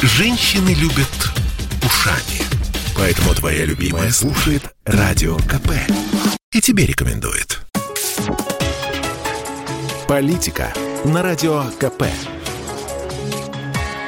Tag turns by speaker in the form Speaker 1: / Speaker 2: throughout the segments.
Speaker 1: Женщины любят ушами. Поэтому твоя любимая слушает Радио КП. И тебе рекомендует. Политика на Радио КП.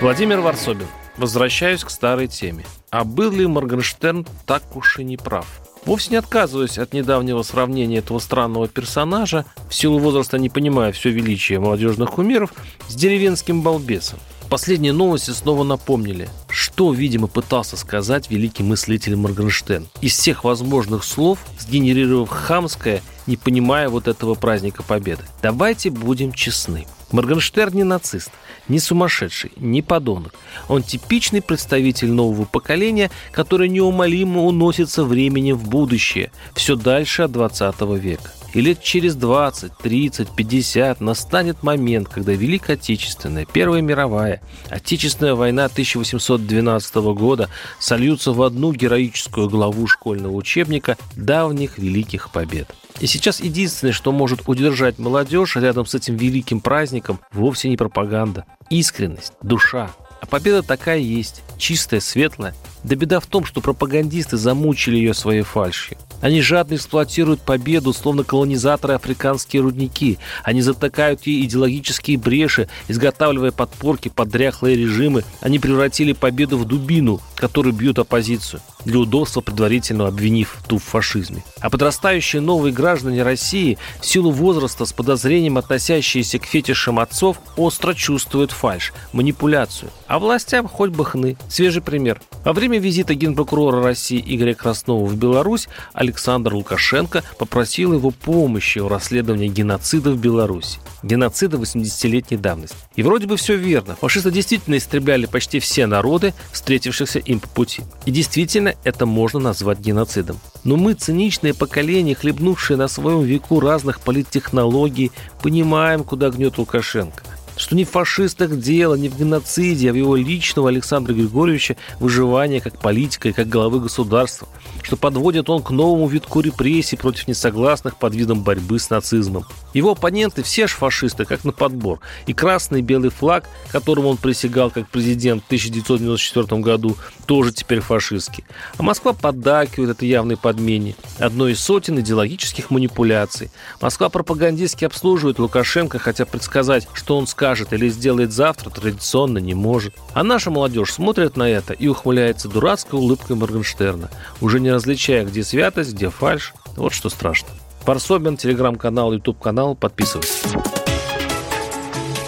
Speaker 2: Владимир Варсобин. Возвращаюсь к старой теме. А был ли Моргенштерн так уж и не прав? Вовсе не отказываюсь от недавнего сравнения этого странного персонажа, в силу возраста не понимая все величие молодежных кумиров, с деревенским балбесом. Последние новости снова напомнили, что, видимо, пытался сказать великий мыслитель Моргенштерн. Из всех возможных слов, сгенерировав хамское, не понимая вот этого праздника Победы. Давайте будем честны. Моргенштерн не нацист, не сумасшедший, не подонок. Он типичный представитель нового поколения, которое неумолимо уносится временем в будущее, все дальше от 20 века. И лет через 20, 30, 50 настанет момент, когда Великая Отечественная, Первая мировая, Отечественная война 1812 года сольются в одну героическую главу школьного учебника давних великих побед. И сейчас единственное, что может удержать молодежь рядом с этим великим праздником, вовсе не пропаганда. Искренность, душа. А победа такая есть, чистая, светлая. Да беда в том, что пропагандисты замучили ее своей фальшью. Они жадно эксплуатируют победу, словно колонизаторы африканские рудники. Они затыкают ей идеологические бреши, изготавливая подпорки под дряхлые режимы. Они превратили победу в дубину, которую бьют оппозицию, для удобства предварительно обвинив ту в фашизме. А подрастающие новые граждане России, в силу возраста с подозрением относящиеся к фетишам отцов, остро чувствуют фальш, манипуляцию. А властям хоть бы хны. Свежий пример. Во время визита генпрокурора России Игоря Краснова в Беларусь Александр Лукашенко попросил его помощи в расследовании геноцида в Беларуси. Геноцида 80-летней давности. И вроде бы все верно. Фашисты действительно истребляли почти все народы, встретившихся им по пути. И действительно это можно назвать геноцидом. Но мы, циничное поколение, хлебнувшее на своем веку разных политтехнологий, понимаем, куда гнет Лукашенко что не в фашистах дело, не в геноциде, а в его личного Александра Григорьевича выживания как политика и как главы государства, что подводит он к новому витку репрессий против несогласных под видом борьбы с нацизмом. Его оппоненты все ж фашисты, как на подбор. И красный и белый флаг, которому он присягал как президент в 1994 году, тоже теперь фашистский. А Москва поддакивает этой явной подмене. Одной из сотен идеологических манипуляций. Москва пропагандистски обслуживает Лукашенко, хотя предсказать, что он скажет или сделает завтра, традиционно не может. А наша молодежь смотрит на это и ухмыляется дурацкой улыбкой Моргенштерна, уже не различая, где святость, где фальш. Вот что страшно. Парсобин, телеграм-канал, ютуб-канал. Подписывайтесь.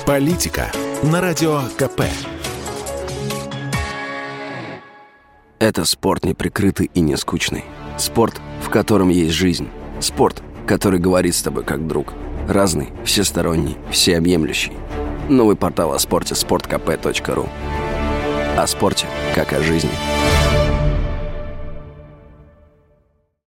Speaker 1: Политика на Радио КП.
Speaker 3: Это спорт неприкрытый и не скучный. Спорт, в котором есть жизнь. Спорт, который говорит с тобой как друг. Разный, всесторонний, всеобъемлющий. Новый портал о спорте – sportkp.ru О спорте, как о жизни.